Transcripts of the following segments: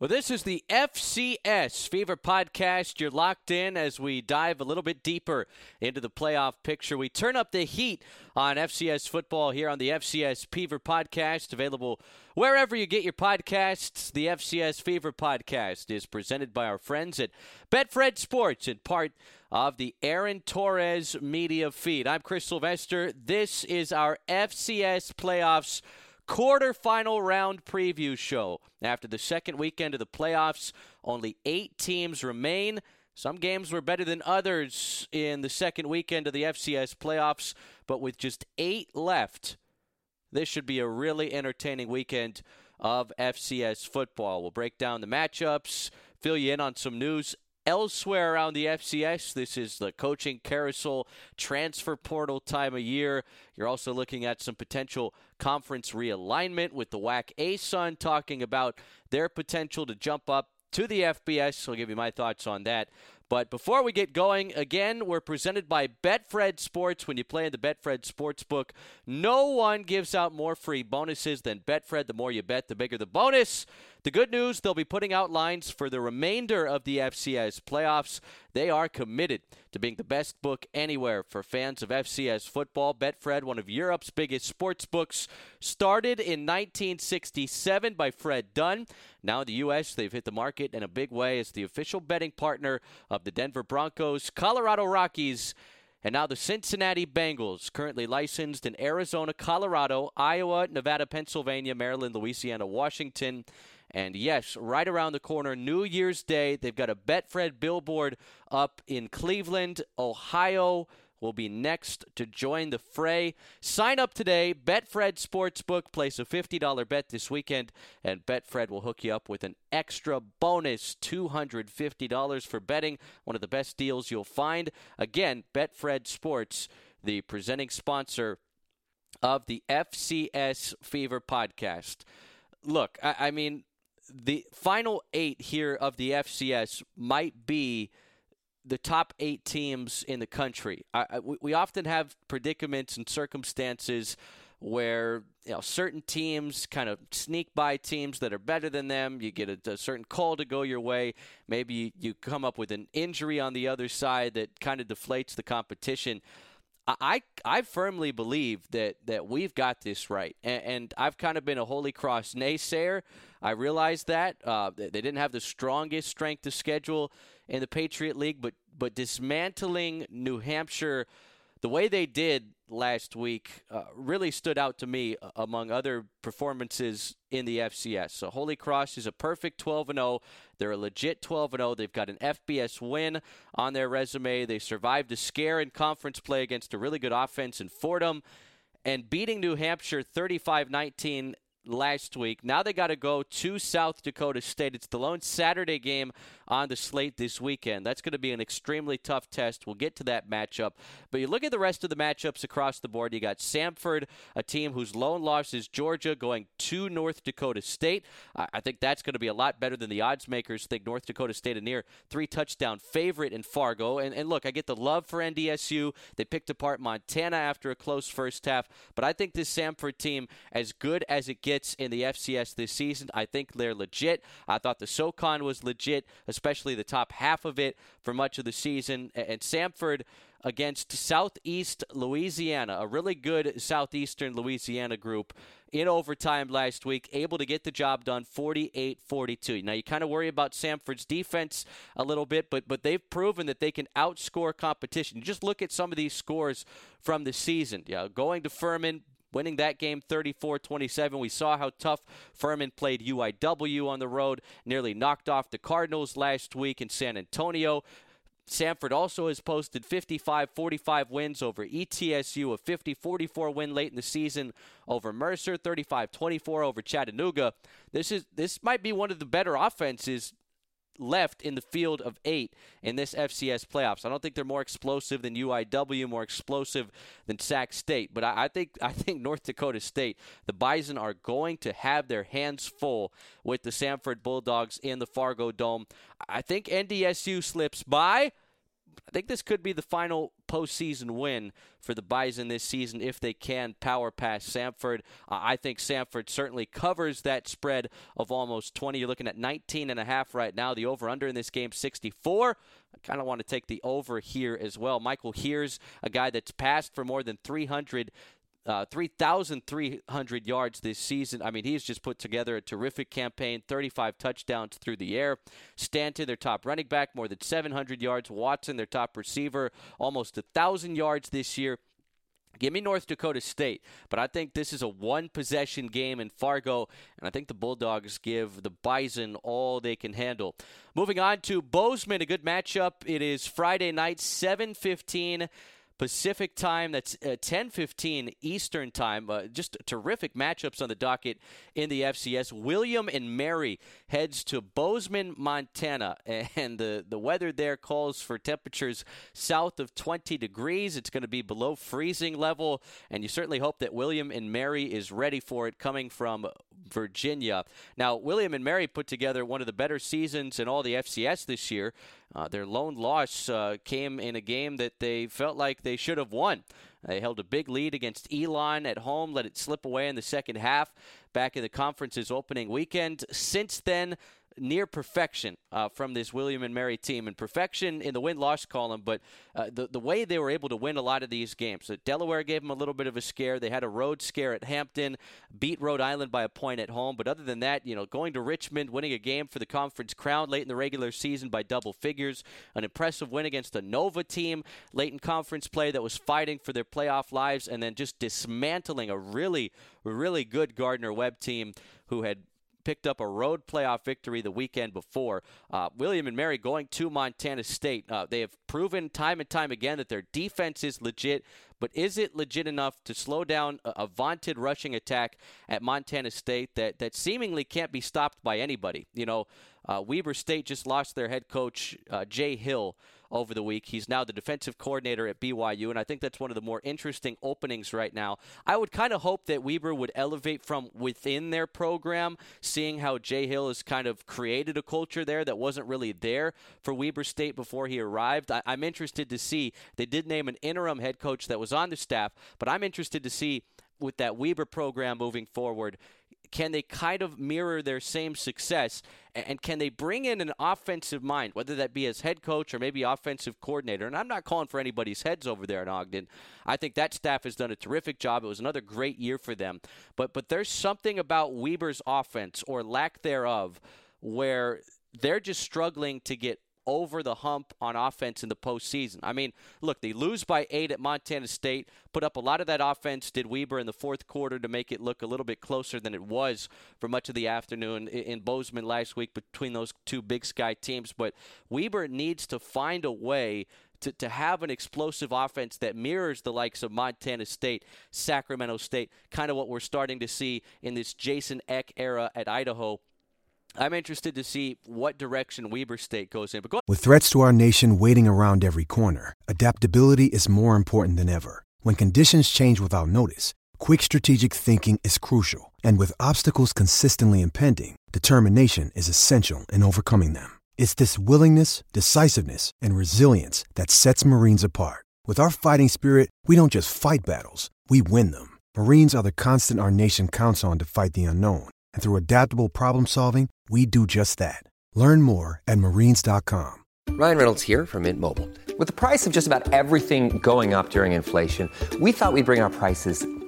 Well, this is the FCS Fever Podcast. You're locked in as we dive a little bit deeper into the playoff picture. We turn up the heat on FCS football here on the FCS Fever Podcast, available wherever you get your podcasts. The FCS Fever Podcast is presented by our friends at Betfred Sports and part of the Aaron Torres media feed. I'm Chris Sylvester. This is our FCS playoffs quarterfinal round preview show. After the second weekend of the playoffs, only eight teams remain. Some games were better than others in the second weekend of the FCS playoffs, but with just eight left, this should be a really entertaining weekend of FCS football. We'll break down the matchups, fill you in on some news elsewhere around the FCS. This is the coaching carousel transfer portal time of year. You're also looking at some potential conference realignment with the WAC a ASUN talking about their potential to jump up to the FBS. I'll give you my thoughts on that. But before we get going, again, we're presented by Betfred Sports. When you play in the Betfred Sportsbook, no one gives out more free bonuses than Betfred. The more you bet, the bigger the bonus. The good news, they'll be putting out lines for the remainder of the FCS playoffs. They are committed to being the best book anywhere for fans of FCS football. Betfred, one of Europe's biggest sports books, started in 1967 by Fred Done. Now in the U.S., they've hit the market in a big way as the official betting partner of the Denver Broncos, Colorado Rockies, and now the Cincinnati Bengals, currently licensed in Arizona, Colorado, Iowa, Nevada, Pennsylvania, Maryland, Louisiana, Washington. And yes, right around the corner, New Year's Day, they've got a Betfred billboard up in Cleveland, Ohio. Will be next to join the fray. Sign up today. Betfred Sportsbook. Place a $50 bet this weekend, and Betfred will hook you up with an extra bonus $250 for betting. One of the best deals you'll find. Again, Betfred Sports, the presenting sponsor of the FCS Fever podcast. Look, I, I mean, the final eight here of the FCS might be the top eight teams in the country. I, I, we often have predicaments and circumstances where you know certain teams kind of sneak by teams that are better than them. You get a, a certain call to go your way. Maybe you, you come up with an injury on the other side that kind of deflates the competition. I, I firmly believe that, that we've got this right. And, and I've kind of been a Holy Cross naysayer. I realize that. Uh, they didn't have the strongest strength of schedule in the Patriot League, but, but dismantling New Hampshire the way they did last week uh, really stood out to me uh, among other performances in the FCS. So Holy Cross is a perfect 12 and 0. They're a legit 12 and 0. They've got an FBS win on their resume. They survived a scare in conference play against a really good offense in Fordham and beating New Hampshire 35-19 last week. Now they got to go to South Dakota State. It's the lone Saturday game on the slate this weekend. That's going to be an extremely tough test. We'll get to that matchup. But you look at the rest of the matchups across the board. You got Samford, a team whose lone loss is Georgia, going to North Dakota State. I think that's going to be a lot better than the odds makers think. North Dakota State a near three touchdown favorite in Fargo. And, and look, I get the love for NDSU. They picked apart Montana after a close first half. But I think this Samford team, as good as it gets in the FCS this season, I think they're legit. I thought the SoCon was legit, especially the top half of it for much of the season. And Samford, against Southeast Louisiana, a really good Southeastern Louisiana group in overtime last week, able to get the job done 48 42. Now, you kind of worry about Samford's defense a little bit, but, but they've proven that they can outscore competition. just look at some of these scores from the season. Yeah, going to Furman, winning that game 34 27. We saw how tough Furman played UIW on the road, nearly knocked off the Cardinals last week in San Antonio. Samford also has posted 55 45 wins over ETSU, a 50 44 win late in the season over Mercer, 35 24 over Chattanooga. This is this might be one of the better offenses left in the field of eight in this FCS playoffs. I don't think they're more explosive than UIW, more explosive than Sac State, but I, I, think I think North Dakota State, the Bison are going to have their hands full with the Samford Bulldogs in the Fargo Dome. I think NDSU slips by. I think this could be the final postseason win for the Bison this season if they can power past Samford. Uh, I think Samford certainly covers that spread of almost 20. You're looking at 19 and a half right now. The over under in this game 64. I kind of want to take the over here as well. Michael Here's a guy that's passed for more than 300 uh, 3,300 yards this season. I mean, he's just put together a terrific campaign 35 touchdowns through the air. Stanton, their top running back, more than 700 yards. Watson, their top receiver, almost 1,000 yards this year. Give me North Dakota State, but I think this is a one possession game in Fargo, and I think the Bulldogs give the Bison all they can handle. Moving on to Bozeman, a good matchup. It is Friday night, 715. Pacific time. That's uh, 10:15 Eastern time. Uh, just terrific matchups on the docket in the FCS. William and Mary heads to Bozeman, Montana, and the the weather there calls for temperatures south of 20 degrees. It's going to be below freezing level, and you certainly hope that William and Mary is ready for it coming from Virginia. Now, William and Mary put together one of the better seasons in all the FCS this year. Uh, their lone loss uh, came in a game that they felt like they should have won. They held a big lead against Elon at home, let it slip away in the second half back in the conference's opening weekend. Since then, near perfection uh, from this William and Mary team, and perfection in the win loss column. But uh, the the way they were able to win a lot of these games, so Delaware gave them a little bit of a scare. They had a road scare at Hampton, beat Rhode Island by a point at home. But other than that, you know, going to Richmond, winning a game for the conference crown late in the regular season by double figures, an impressive win against the Nova team late in conference play that was fighting for their playoff lives, and then just dismantling a really really good Gardner Webb team who had picked up a road playoff victory the weekend before. Uh, William and Mary going to Montana State. Uh, they have proven time and time again that their defense is legit, but is it legit enough to slow down a, a vaunted rushing attack at Montana State that, that seemingly can't be stopped by anybody? You know, uh, Weber State just lost their head coach, uh, Jay Hill over the week. He's now the defensive coordinator at BYU, and I think that's one of the more interesting openings right now. I would kind of hope that Weber would elevate from within their program, seeing how Jay Hill has kind of created a culture there that wasn't really there for Weber State before he arrived. I- I'm interested to see. They did name an interim head coach that was on the staff, but I'm interested to see with that Weber program moving forward can they kind of mirror their same success? And can they bring in an offensive mind, whether that be as head coach or maybe offensive coordinator? And I'm not calling for anybody's heads over there in Ogden. I think that staff has done a terrific job. It was another great year for them. But but there's something about Weber's offense or lack thereof where they're just struggling to get over the hump on offense in the postseason. I mean, look, they lose by eight at Montana State, put up a lot of that offense, did Weber in the fourth quarter to make it look a little bit closer than it was for much of the afternoon in Bozeman last week between those two Big Sky teams. But Weber needs to find a way to, to have an explosive offense that mirrors the likes of Montana State, Sacramento State, kind of what we're starting to see in this Jason Eck era at Idaho I'm interested to see what direction Weber State goes in. Go- With threats to our nation waiting around every corner, adaptability is more important than ever. When conditions change without notice, quick strategic thinking is crucial. And with obstacles consistently impending, determination is essential in overcoming them. It's this willingness, decisiveness, and resilience that sets Marines apart. With our fighting spirit, we don't just fight battles, we win them. Marines are the constant our nation counts on to fight the unknown. And through adaptable problem solving, we do just that. Learn more at marines.com. Ryan Reynolds here from Mint Mobile. With the price of just about everything going up during inflation, we thought we'd bring our prices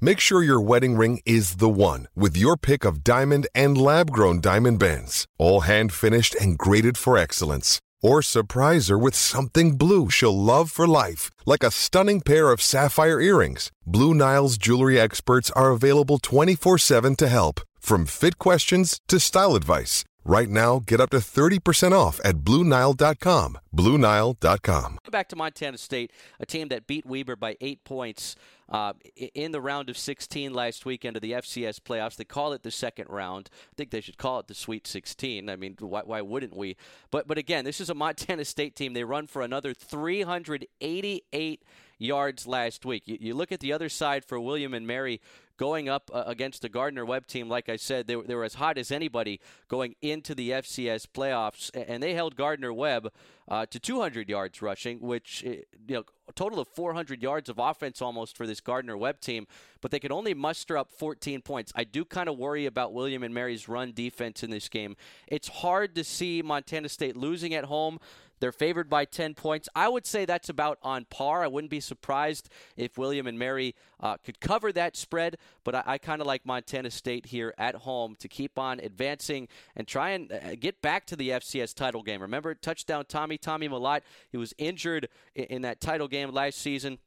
Make sure your wedding ring is the one with your pick of diamond and lab grown diamond bands, all hand finished and graded for excellence. Or surprise her with something blue she'll love for life, like a stunning pair of sapphire earrings. Blue Nile's jewelry experts are available 24 7 to help, from fit questions to style advice. Right now, get up to 30% off at BlueNile.com. BlueNile.com. Back to Montana State, a team that beat Weber by eight points uh, in the round of 16 last weekend of the FCS playoffs. They call it the second round. I think they should call it the Sweet 16. I mean, why, why wouldn't we? But but again, this is a Montana State team. They run for another 388 yards last week. You, you look at the other side for William and Mary going up uh, against the Gardner Webb team. Like I said, they, they were as hot as anybody going into the FCS playoffs, and they held Gardner Webb uh, to 200 yards rushing, which eh, you know a total of 400 yards of offense almost for this Gardner Webb team, but they could only muster up 14 points. I do kind of worry about William and Mary's run defense in this game. It's hard to see Montana State losing at home. They're favored by 10 points. I would say that's about on par. I wouldn't be surprised if William and Mary uh, could cover that spread, but I, I kind of like Montana State here at home to keep on advancing and try and uh, get back to the FCS title game. Remember, touchdown Tommy, Tommy Mellott, he was injured in, in that title game last season.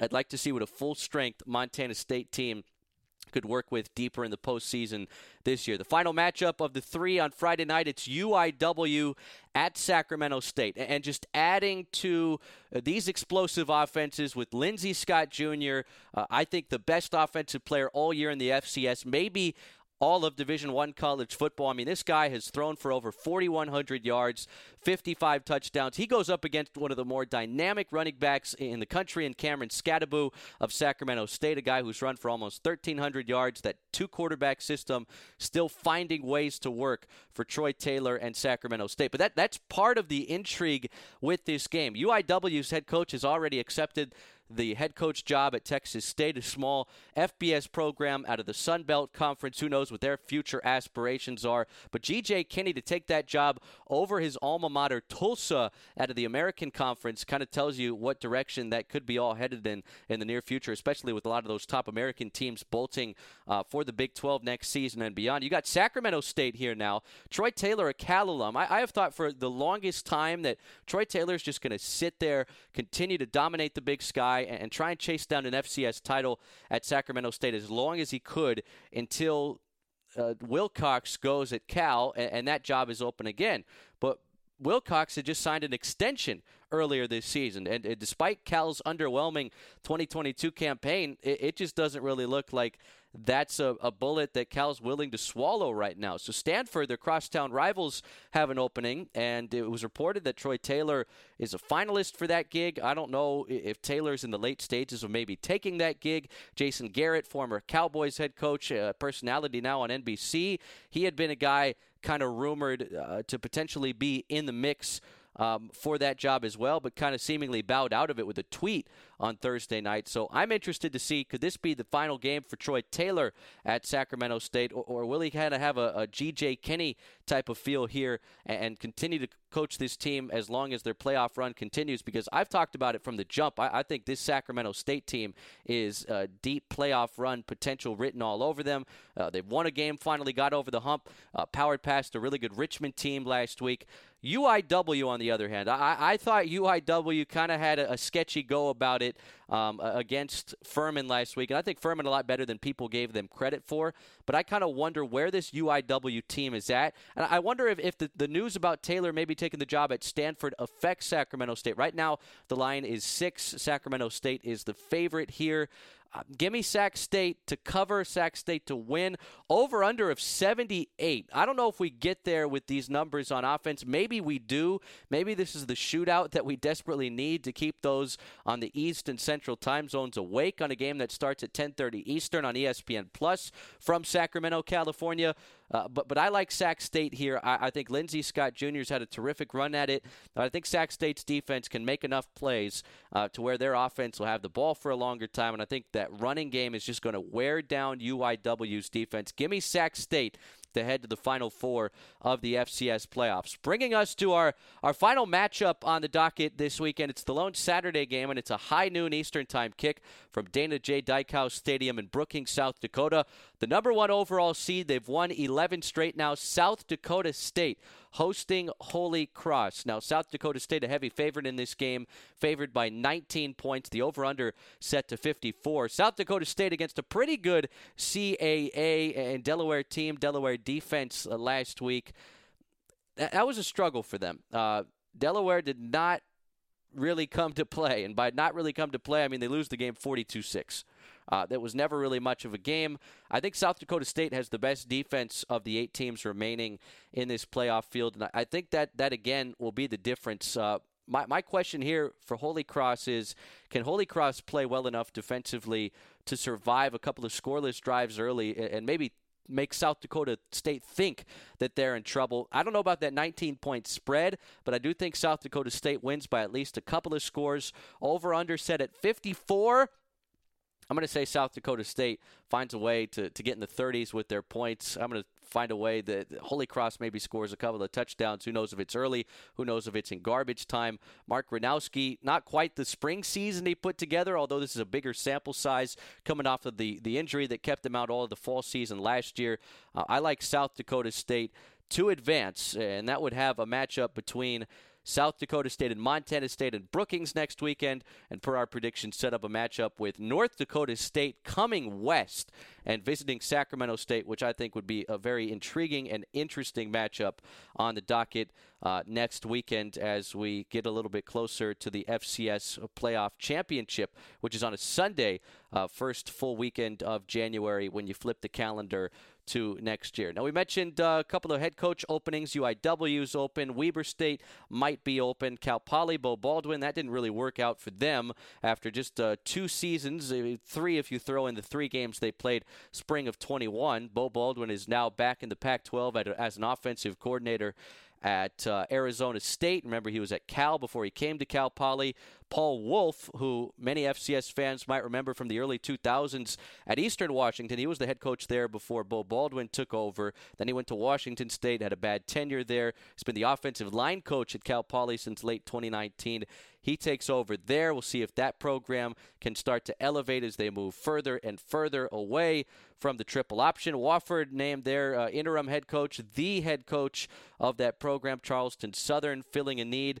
I'd like to see what a full strength Montana State team could work with deeper in the postseason this year. The final matchup of the three on Friday night, it's UIW at Sacramento State. And just adding to uh, these explosive offenses with Lindsey Scott Jr., uh, I think the best offensive player all year in the FCS, maybe all of Division One college football. I mean, this guy has thrown for over 4,100 yards, 55 touchdowns. He goes up against one of the more dynamic running backs in the country, in Cameron Skattebo of Sacramento State, a guy who's run for almost 1,300 yards. That two quarterback system still finding ways to work for Troy Taylor and Sacramento State. But that that's part of the intrigue with this game. UIW's head coach has already accepted the head coach job at Texas State, a small FBS program out of the Sun Belt Conference. Who knows what their future aspirations are? But GJ Kinne to take that job over his alma mater, Tulsa, out of the American Conference, kind of tells you what direction that could be all headed in in the near future, especially with a lot of those top American teams bolting uh, for the Big 12 next season and beyond. You got Sacramento State here now. Troy Taylor, a Cal alum. I, I have thought for the longest time that Troy Taylor is just going to sit there, continue to dominate the Big Sky and, and try and chase down an FCS title at Sacramento State as long as he could until uh, Wilcox goes at Cal, and, and, that job is open again. But Wilcox had just signed an extension earlier this season, and, and despite Cal's underwhelming 2022 campaign, it, it, just doesn't really look like that's a, a bullet that Cal's willing to swallow right now. So Stanford, their crosstown rivals, have an opening, and it was reported that Troy Taylor is a finalist for that gig. I don't know if Taylor's in the late stages of maybe taking that gig. Jason Garrett, former Cowboys head coach, personality now on NBC, he had been a guy kind of rumored uh, to potentially be in the mix um, for that job as well, but kind of seemingly bowed out of it with a tweet on Thursday night. So I'm interested to see could this be the final game for Troy Taylor at Sacramento State, or, or will he kind of have a, a GJ Kinne type of feel here and, and, continue to coach this team as long as their playoff run continues? Because I've talked about it from the jump. I, I think this Sacramento State team is a deep playoff run potential written all over them. Uh, they've won a game, finally got over the hump, uh, powered past a really good Richmond team last week. UIW, on the other hand, I, I thought UIW kind of had a, a, sketchy go about it um, against Furman last week, and I think Furman a lot better than people gave them credit for. But I kind of wonder where this UIW team is at, and I wonder if, if the, the news about Taylor maybe taking the job at Stanford affects Sacramento State. Right now, the line is six. Sacramento State is the favorite here. Uh, give me Sac State to cover, Sac State to win. Over under of 78. I don't know if we get there with these numbers on offense. Maybe we do. Maybe this is the shootout that we desperately need to keep those on the East and Central time zones awake on a game that starts at 10:30 Eastern on ESPN Plus from Sacramento, California. Uh, but but I like Sac State here. I, I think Lindsey Scott Jr.'s had a terrific run at it. I think Sac State's defense can make enough plays uh, to where their offense will have the ball for a longer time, and I think that running game is just going to wear down UIW's defense. Give me Sac State to head to the final four of the FCS playoffs. Bringing us to our, our final matchup on the docket this weekend. It's the lone Saturday game, and it's a high noon Eastern time kick from Dana J. Dykhouse Stadium in Brookings, South Dakota. The number one overall seed, they've won 11 straight now. South Dakota State hosting Holy Cross. Now, South Dakota State, a heavy favorite in this game, favored by 19 points. The over under set to 54. South Dakota State against a pretty good CAA and Delaware team, Delaware defense uh, last week. That, that, was a struggle for them. Uh, Delaware did not really come to play. And by not really come to play, I mean they lose the game 42 6. Uh, that was never really much of a game. I think South Dakota State has the best defense of the eight teams remaining in this playoff field, and I think that that again will be the difference. Uh, my, my question here for Holy Cross is can Holy Cross play well enough defensively to survive a couple of scoreless drives early and maybe make South Dakota State think that they're in trouble. I don't know about that 19 point spread, but I do think South Dakota State wins by at least a couple of scores. Over under set at 54. I'm going to say South Dakota State finds a way to, to get in the 30s with their points. I'm going to find a way that Holy Cross maybe scores a couple of touchdowns. Who knows if it's early? Who knows if it's in garbage time? Mark Gronowski, not quite the spring season he put together, although this is a bigger sample size coming off of the, the injury that kept him out all of the fall season last year. Uh, I like South Dakota State to advance, and that would have a matchup between South Dakota State and Montana State and Brookings next weekend. And per our prediction, set up a matchup with North Dakota State coming west and visiting Sacramento State, which I think would be a very intriguing and interesting matchup on the docket uh, next weekend as we get a little bit closer to the FCS playoff championship, which is on a Sunday, uh, first full weekend of January when you flip the calendar to next year. Now, we mentioned uh, a couple of head coach openings. UIW's open. Weber State might be open. Cal Poly, Beau Baldwin, that didn't really work out for them after just uh, two seasons, uh, three if you throw in the three games they played spring of 21. Beau Baldwin is now back in the Pac 12 as an offensive coordinator at uh, Arizona State. Remember, he was at Cal before he came to Cal Poly. Paul Wolf, who many FCS fans might remember from the early 2000s at Eastern Washington. He was the head coach there before Beau Baldwin took over. Then he went to Washington State, had a bad tenure there. He's been the offensive line coach at Cal Poly since late 2019. He takes over there. We'll see if that program can start to elevate as they move further and further away from the triple option. Wofford named their uh, interim head coach, the head coach of that program. Charleston Southern filling a need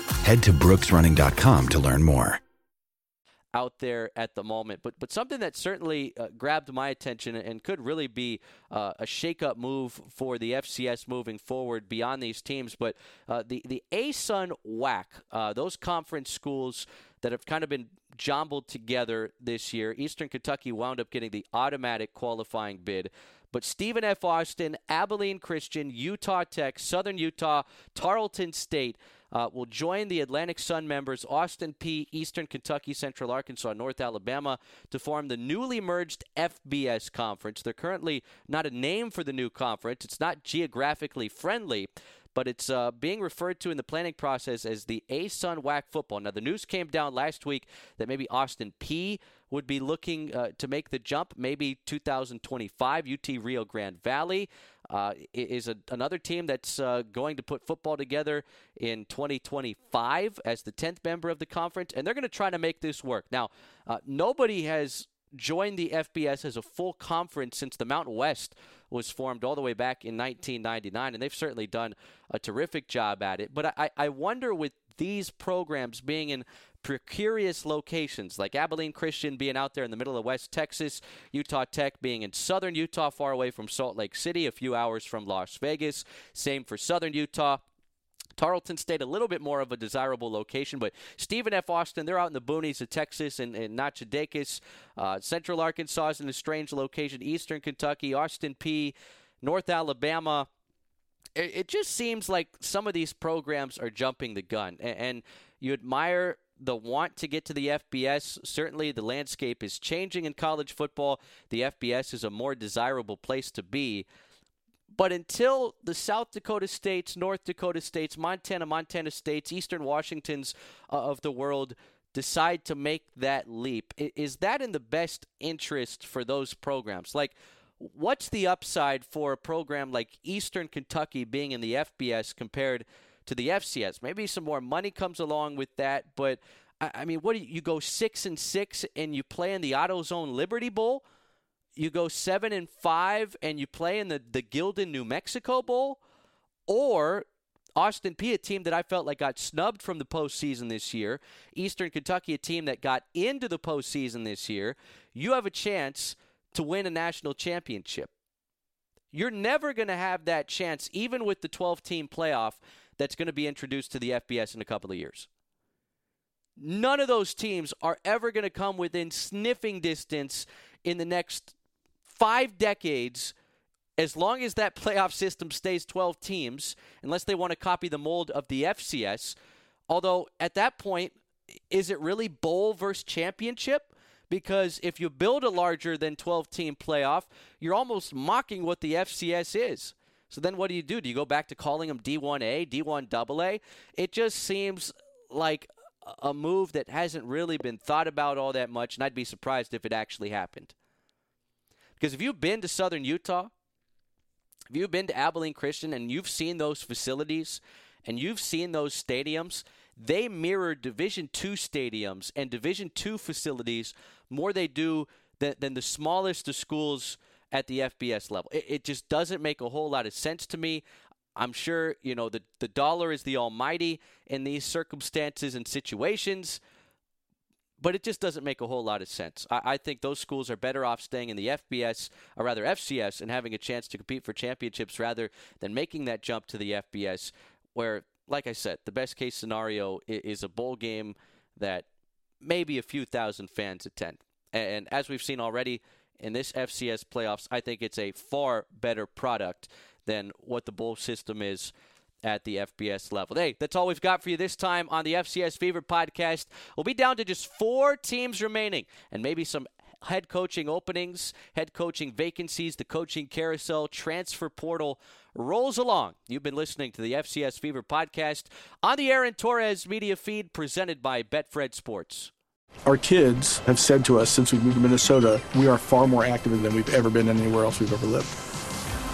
Head to brooksrunning.com to learn more out there at the moment. But but something that certainly uh, grabbed my attention and could really be uh, a shake-up move for the FCS moving forward beyond these teams. But uh, the the ASUN WAC, uh, those conference schools that have kind of been jumbled together this year. Eastern Kentucky wound up getting the automatic qualifying bid. But Stephen F. Austin, Abilene Christian, Utah Tech, Southern Utah, Tarleton State uh, will join the Atlantic Sun members Austin Peay, Eastern Kentucky, Central Arkansas, North Alabama to form the newly merged FBS conference. They're currently not a name for the new conference. It's not geographically friendly, but it's uh, being referred to in the planning process as the ASUN WAC football. Now, the news came down last week that maybe Austin Peay would be looking uh, to make the jump, maybe 2025. UT Rio Grande Valley uh, is a, another team that's uh, going to put football together in 2025 as the 10th member of the conference, and they're going to try to make this work. Now, uh, nobody has joined the FBS as a full conference since the Mountain West was formed all the way back in 1999, and they've certainly done a terrific job at it. But I, I wonder with these programs being in precarious locations, like Abilene Christian being out there in the middle of West Texas, Utah Tech being in southern Utah, far away from Salt Lake City, a few hours from Las Vegas. Same for southern Utah. Tarleton State, a little bit more of a desirable location, but Stephen F. Austin, they're out in the boonies of Texas and, and Nacogdoches. Uh, Central Arkansas is in a strange location. Eastern Kentucky, Austin Peay, North Alabama. It, it just seems like some of these programs are jumping the gun, and, and you admire the want to get to the FBS. Certainly, the landscape is changing in college football. The FBS is a more desirable place to be. But until the South Dakota states, North Dakota states, Montana, Montana states, Eastern Washingtons uh, of the world decide to make that leap, is that in the best interest for those programs? Like, what's the upside for a program like Eastern Kentucky being in the FBS compared to the FCS? Maybe some more money comes along with that, but I mean, what do you, you go six and six and you play in the AutoZone Liberty Bowl? You go seven and five and you play in the, the Gildan New Mexico Bowl, or Austin Peay, a team that I felt like got snubbed from the postseason this year, Eastern Kentucky, a team that got into the postseason this year, you have a chance to win a national championship. You're never going to have that chance, even with the 12 team playoff that's going to be introduced to the FBS in a couple of years. None of those teams are ever going to come within sniffing distance in the next five decades, as long as that playoff system stays 12 teams, unless they want to copy the mold of the FCS. Although at that point, is it really bowl versus championship? Because if you build a larger than 12 team playoff, you're almost mocking what the FCS is. So then what do you do? Do you go back to calling them D1A, D1AA? It just seems like a move that hasn't really been thought about all that much, and I'd be surprised if it actually happened. Because if you've been to Southern Utah, if you've been to Abilene Christian and you've seen those facilities and you've seen those stadiums, they mirror Division two stadiums and Division two facilities more they do than, than the smallest of schools at the FBS level. It, it just doesn't make a whole lot of sense to me. I'm sure you know the the dollar is the almighty in these circumstances and situations but it just doesn't make a whole lot of sense. I, I, think those schools are better off staying in the FBS, or rather FCS, and having a chance to compete for championships rather than making that jump to the FBS, where, like I said, the best case scenario is, is a bowl game that maybe a few thousand fans attend. And, and as we've seen already in this FCS playoffs, I think it's a far better product than what the bowl system is at the FBS level. Hey, that's all we've got for you this time on the FCS Fever podcast. We'll be down to just four teams remaining and maybe some head coaching openings, head coaching vacancies, the coaching carousel, transfer portal rolls along. You've been listening to the FCS Fever podcast on the Aaron Torres media feed presented by Betfred Sports. Our kids have said to us since we moved to Minnesota, we are far more active than we've ever been anywhere else we've ever lived.